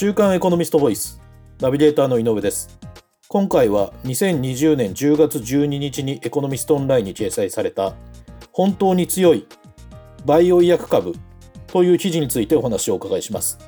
週刊エコノミストボイスナビゲーターの井上です。今回は2020年10月12日にエコノミストオンラインに掲載された本当に強いバイオ医薬株という記事についてお話をお伺いします。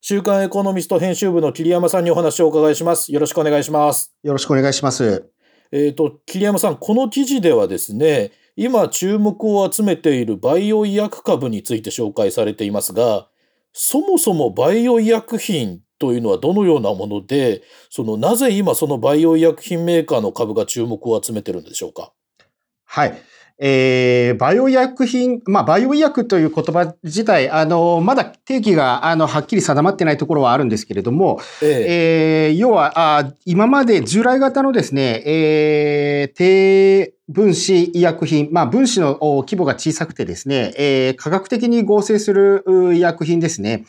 週刊エコノミスト編集部の桐山さんにお話をお伺いします。よろしくお願いします。よろしくお願いします。えっ、と桐山さんこの記事ではですね今注目を集めているバイオ医薬株について紹介されていますが、そもそもバイオ医薬品というのはどのようなもので、そのなぜ今そのバイオ医薬品メーカーの株が注目を集めてるんでしょうか？はい。えー、バイオ医薬品、まあ、バイオ医薬という言葉自体、あの、まだ定義が、あの、はっきり定まってないところはあるんですけれども、えええー、要はあ、今まで従来型のですね、えー、低分子医薬品、まあ、分子の規模が小さくてですね、えー、科学的に合成する医薬品ですね。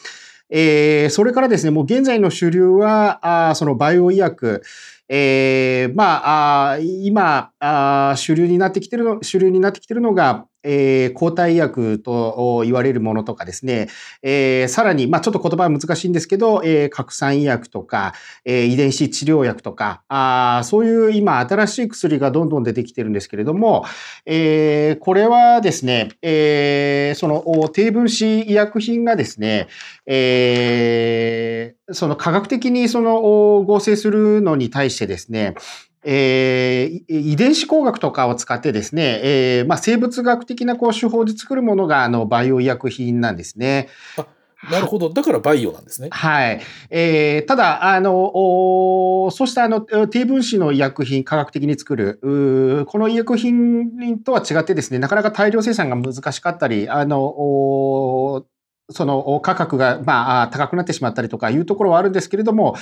えー、それからですね、もう現在の主流は、あそのバイオ医薬、えー、まあ、あ今あ、主流になってきてるの、主流になってきてるのが、えー、抗体薬と言われるものとかですね、えー、さらに、まあ、ちょっと言葉は難しいんですけど、えー、拡散医薬とか、え、遺伝子治療薬とか、あそういう今新しい薬がどんどん出てきてるんですけれども、え、これはですね、え、その低分子医薬品がですね、え、その科学的にその合成するのに対してですね、えー、遺伝子工学とかを使ってですね、えー、まあ、生物学的なこう手法で作るものがあのバイオ医薬品なんですね。なるほど。だからバイオなんですね。はい。えー、ただ、あの、そうしたあの、低分子の医薬品、科学的に作る、この医薬品とは違ってですね、なかなか大量生産が難しかったり、あの、その価格が、まあ、高くなってしまったりとかいうところはあるんですけれども、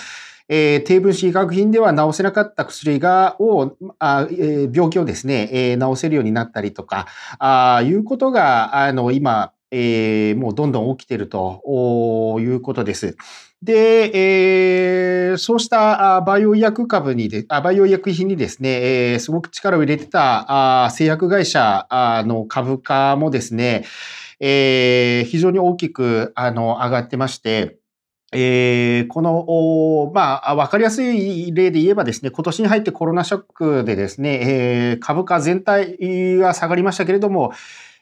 えー、低分子医学品では治せなかった薬が、を、あえー、病気をですね、えー、治せるようになったりとか、あいうことが、あの、今、えー、もうどんどん起きているということです。で、えー、そうしたバイオ医薬株にで、バイオ医薬品にですね、えー、すごく力を入れてたあ製薬会社の株価もですね、えー、非常に大きくあの上がってまして、えー、この、まあ、わかりやすい例で言えばですね、今年に入ってコロナショックでですね、えー、株価全体が下がりましたけれども、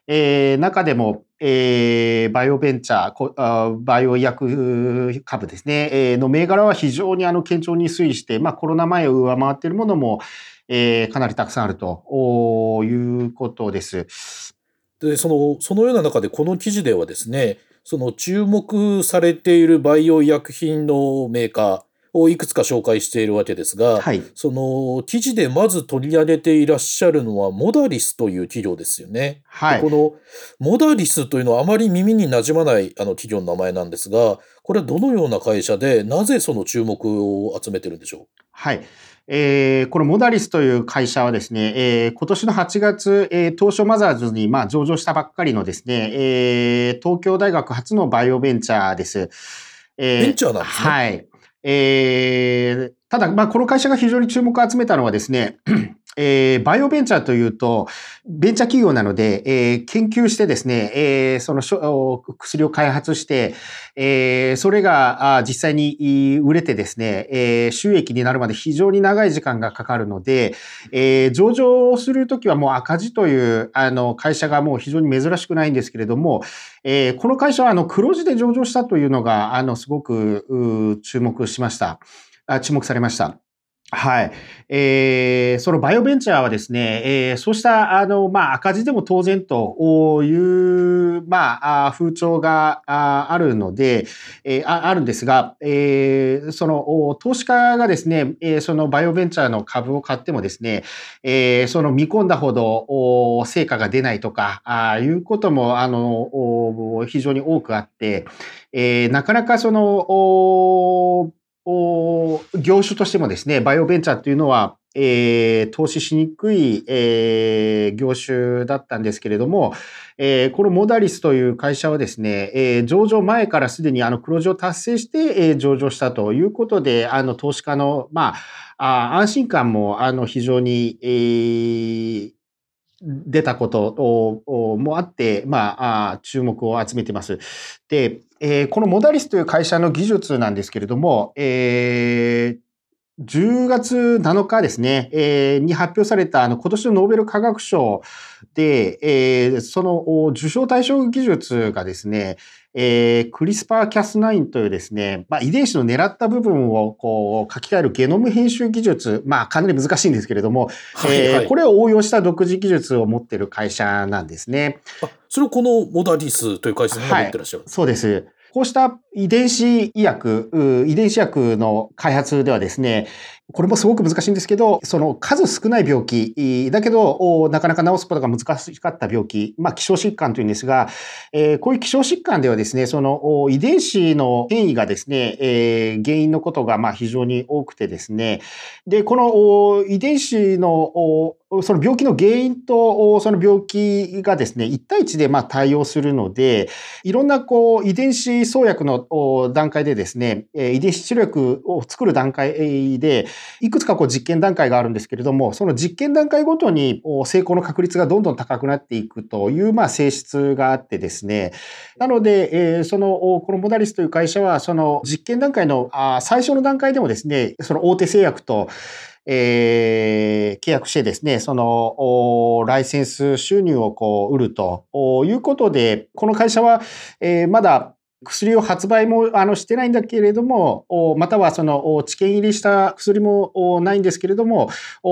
えー、中でも、えー、バイオベンチャー、バイオ医薬株ですね、えー、の銘柄は非常にあの堅調に推移して、まあ、コロナ前を上回っているものも、えー、かなりたくさんあるということです。で、その、そのような中でこの記事ではですね、その注目されている培養医薬品のメーカーをいくつか紹介しているわけですが、はい、その記事でまず取り上げていらっしゃるのはモダリスという企業ですよね。はい、このモダリスというのはあまり耳になじまないあの企業の名前なんですが、これはどのような会社でなぜその注目を集めてるんでしょう？はい。えー、このモダリスという会社はですね、えー、今年の8月、えー、東証マザーズに、まあ、上場したばっかりのですね、えー、東京大学初のバイオベンチャーです。えー、ベンチャーなんですね。はい。えー、ただ、まあ、この会社が非常に注目を集めたのはですね、えー、バイオベンチャーというと、ベンチャー企業なので、えー、研究してですね、えー、その薬を開発して、えー、それが実際に売れてですね、えー、収益になるまで非常に長い時間がかかるので、えー、上場するときはもう赤字というあの会社がもう非常に珍しくないんですけれども、えー、この会社はあの黒字で上場したというのが、あの、すごく注目しました。あ注目されました。はい。えー、そのバイオベンチャーはですね、えー、そうした、あの、まあ、赤字でも当然という、まあ、風潮があるので、えー、あるんですが、えー、その、投資家がですね、えー、そのバイオベンチャーの株を買ってもですね、えー、その見込んだほど成果が出ないとか、あいうことも、あの、非常に多くあって、えー、なかなかその、業種としてもですね、バイオベンチャーというのは、えー、投資しにくい、えー、業種だったんですけれども、えー、このモダリスという会社はですね、えー、上場前からすでにあの黒字を達成して、えー、上場したということで、あの投資家の、まあ、あ安心感もあの非常に、えー、出たこともあって、まあ、注目を集めています。で、えー、このモダリスという会社の技術なんですけれども、えー10月7日ですね、えー、に発表されたあの今年のノーベル科学賞で、えー、その受賞対象技術がですね、えー、クリスパーキャス9というですね、まあ、遺伝子の狙った部分をこう書き換えるゲノム編集技術、まあ、かなり難しいんですけれども、はいはい、えー、これを応用した独自技術を持っている会社なんですね。あ、それをこのモダリスという会社が持ってらっしゃる、はい、そうです。こうした遺伝子医薬、遺伝子薬の開発ではですね、これもすごく難しいんですけど、その数少ない病気、だけど、なかなか治すことが難しかった病気、まあ、希少疾患というんですが、えー、こういう希少疾患ではですね、その遺伝子の変異がですね、えー、原因のことがまあ非常に多くてですね、で、この遺伝子のその病気の原因とその病気がですね、1対1でまあ対応するので、いろんなこう遺伝子創薬の段階でですね、遺伝子治療薬を作る段階で、いくつかこう実験段階があるんですけれども、その実験段階ごとに成功の確率がどんどん高くなっていくというまあ性質があってですね、なので、その、このモダリスという会社は、その実験段階の最初の段階でもですね、その大手製薬と、えー、契約してですね、その、ライセンス収入をこう、売るということで、この会社は、えー、まだ薬を発売もあのしてないんだけれども、またはその治験入りした薬もないんですけれども、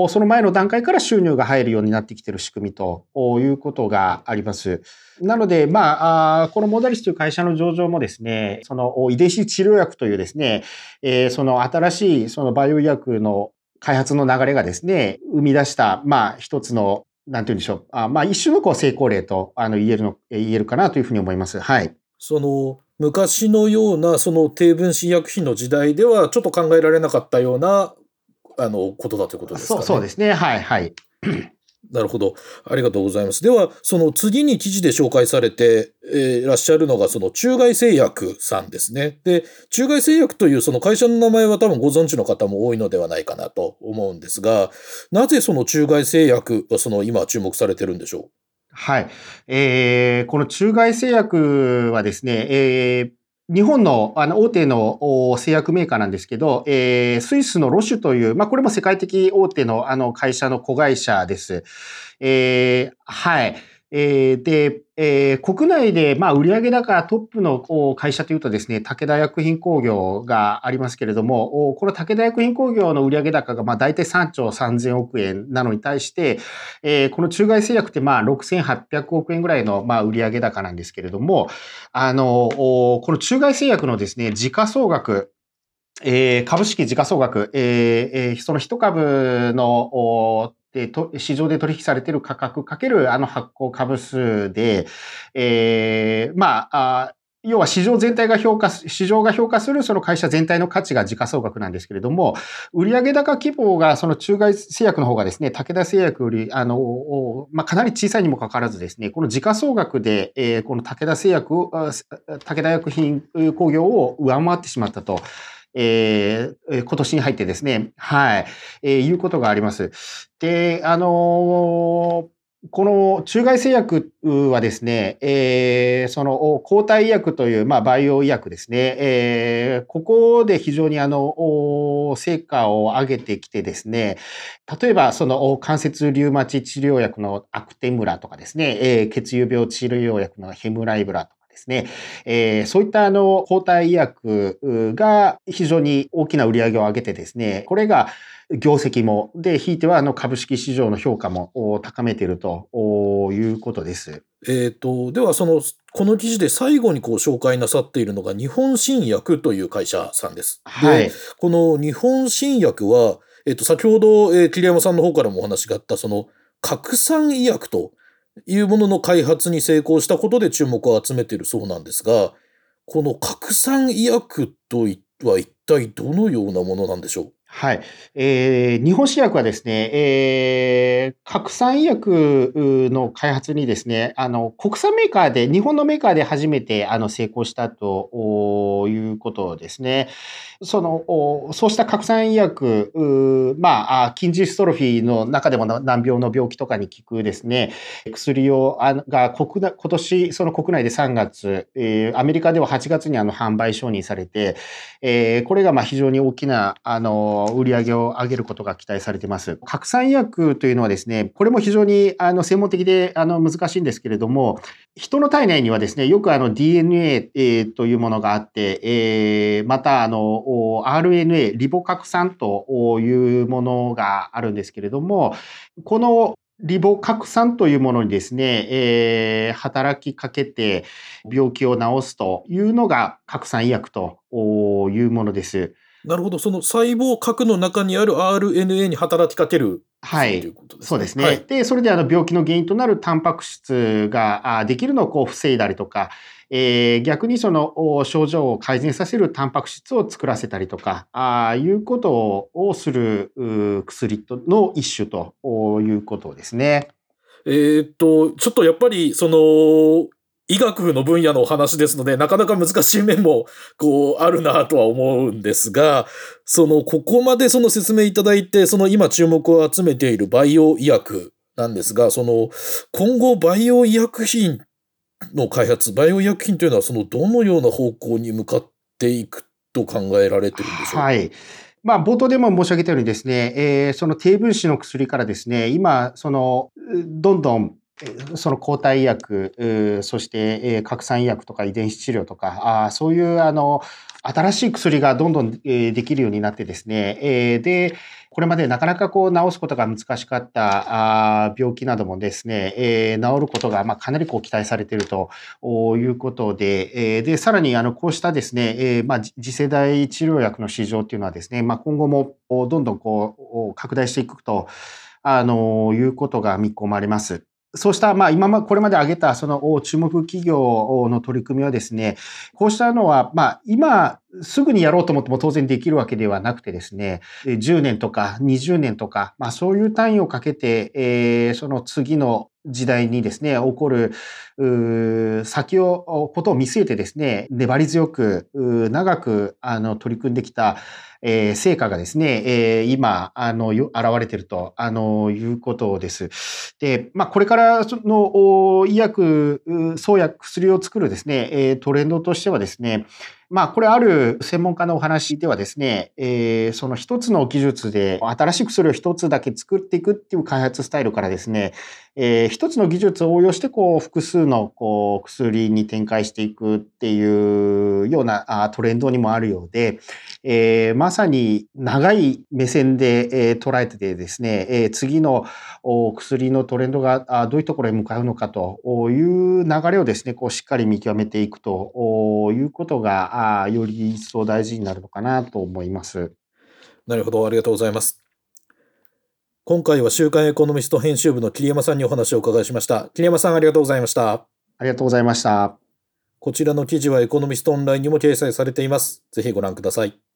その前の段階から収入が入るようになってきている仕組みということがあります。なので、まあ、このモダリスという会社の上場もですね、その遺伝子治療薬というですね、その新しいそのバイオ医薬の開発の流れがですね、生み出した、まあ、一つのなんて言うんでしょう。まあ、一種のこう成功例とあの言えるの、言えるかなというふうに思います。はい。その、昔のようなその低分子医薬品の時代ではちょっと考えられなかったようなあのことだということですかね。そうですね。はいはい。なるほど。ありがとうございます。では、その次に記事で紹介されて、えー、らっしゃるのが、その中外製薬さんですね。で、中外製薬というその会社の名前は多分ご存知の方も多いのではないかなと思うんですが、なぜその中外製薬はその今注目されてるんでしょう？はい。えー、この中外製薬はですね、えー、日本のあの大手の製薬メーカーなんですけど、えー、スイスのロシュという、まあ、これも世界的大手のあの会社の子会社です。えー、はい。えー、で、えー、国内で、まあ、売上高トップの会社というとですね、武田薬品工業がありますけれども、この武田薬品工業の売上高が、まあ、大体3兆3000億円なのに対して、えー、この中外製薬って、まあ、6800億円ぐらいの、まあ、売上高なんですけれども、あの、この中外製薬のですね、時価総額、えー、株式時価総額、えー、その一株ので、市場で取引されている価格かけるあの発行株数で、えー、まあ、要は市場全体が評価、市場が評価するその会社全体の価値が時価総額なんですけれども、売上高規模がその中外製薬の方がですね、武田製薬より、あの、まあ、かなり小さいにもかかわらずですね、この時価総額で、えー、この武田製薬を、武田薬品工業を上回ってしまったと。えー、今年に入ってですね、はい、えー、いうことがあります。で、あのーこの中外製薬はですね、えー、その抗体医薬という、まあ、バイオ医薬ですね、えー、ここで非常にあの、成果を上げてきてですね、例えばその関節リウマチ治療薬のアクテムラとかですね、えー、血友病治療薬のヘムライブラとですね、えー、そういったあの抗体医薬が非常に大きな売り上げを上げてですね、これが業績も、で、ひいてはあの株式市場の評価も高めているということです。えっ、ー、と、ではその、この記事で最後にこう紹介なさっているのが日本新薬という会社さんです。はい。この日本新薬は、えっ、ー、と、先ほど、えー、桐山さんの方からもお話があった、その、拡散医薬というものの開発に成功したことで注目を集めているそうなんですが、この拡散医薬とは一体どのようなものなんでしょう？はい。えー、日本製薬はですね、えー、核酸医薬の開発にですね、あの、国産メーカーで、日本のメーカーで初めて、あの、成功したということですね。その、そうした核酸医薬、まあ、筋ジストロフィーの中でも難病の病気とかに効くですね、薬を、あが国内、今年、その国内で3月、えー、アメリカでは8月にあの、販売承認されて、えー、これれがまあ非常に大きな、あの、売り上げを上げることが期待されています。拡散医薬というのはですね、これも非常にあの専門的であの難しいんですけれども、人の体内にはですね、よくあの DNA、えー、というものがあって、えー、またあの RNA、リボ核酸というものがあるんですけれども、このリボ核酸というものにですね、えー、働きかけて病気を治すというのが核酸医薬というものです。なるほど。その細胞核の中にある RNA に働きかける。はい。ね、そうですね。はい、で、それであの病気の原因となるタンパク質ができるのをこう防いだりとか、えー、逆にその症状を改善させるタンパク質を作らせたりとか、あいうことをする薬の一種ということですね。えっと、ちょっとやっぱり、その、医学の分野のお話ですので、なかなか難しい面も、こう、あるなとは思うんですが、その、ここまでその説明いただいて、その今注目を集めているバイオ医薬なんですが、その、今後バイオ医薬品の開発、バイオ医薬品というのは、その、どのような方向に向かっていくと考えられてるんでしょう？かはい。まあ、冒頭でも申し上げたようにですね、えー、その低分子の薬からですね、今、その、どんどんその抗体医薬、そして拡散医薬とか遺伝子治療とか、あそういうあの新しい薬がどんどんできるようになってですね、で、これまでなかなかこう治すことが難しかった病気などもですね、治ることがまかなりこう期待されているということで、で、さらにあのこうしたですね、ま、次世代治療薬の市場っていうのはですね、ま、今後もどんどんこう拡大していくと、あの、いうことが見込まれます。そうした、まあ、今ま、これまで挙げた、その、注目企業の取り組みはですね、こうしたのは、まあ、今、すぐにやろうと思っても当然できるわけではなくてですね、10年とか20年とか、まあ、そういう単位をかけて、えー、その次の時代にですね、起こる、先を、ことを見据えてですね、粘り強く、長く、あの、取り組んできた、えー、成果がですね、えー、今、あの、現れていると、あの、いうことです。で、まあ、これからの医薬、創薬、薬を作るですね、えトレンドとしてはですね、まあ、これある専門家のお話ではですね、えー、その一つの技術で新しい薬を一つだけ作っていくっていう開発スタイルからですね、えー、一つの技術を応用して、こう、複数の、こう、薬に展開していくっていうようなあトレンドにもあるようで、えー、まさに長い目線で、えー、捉えててですね、えー、次の薬のトレンドがあどういうところへ向かうのかという流れをですね、こう、しっかり見極めていくということが、より一層大事になるのかなと思います。なるほど、ありがとうございます。今回は週刊エコノミスト編集部の桐山さんにお話をお伺いしました。桐山さんありがとうございました。ありがとうございました。こちらの記事はエコノミストオンラインにも掲載されています。ぜひご覧ください。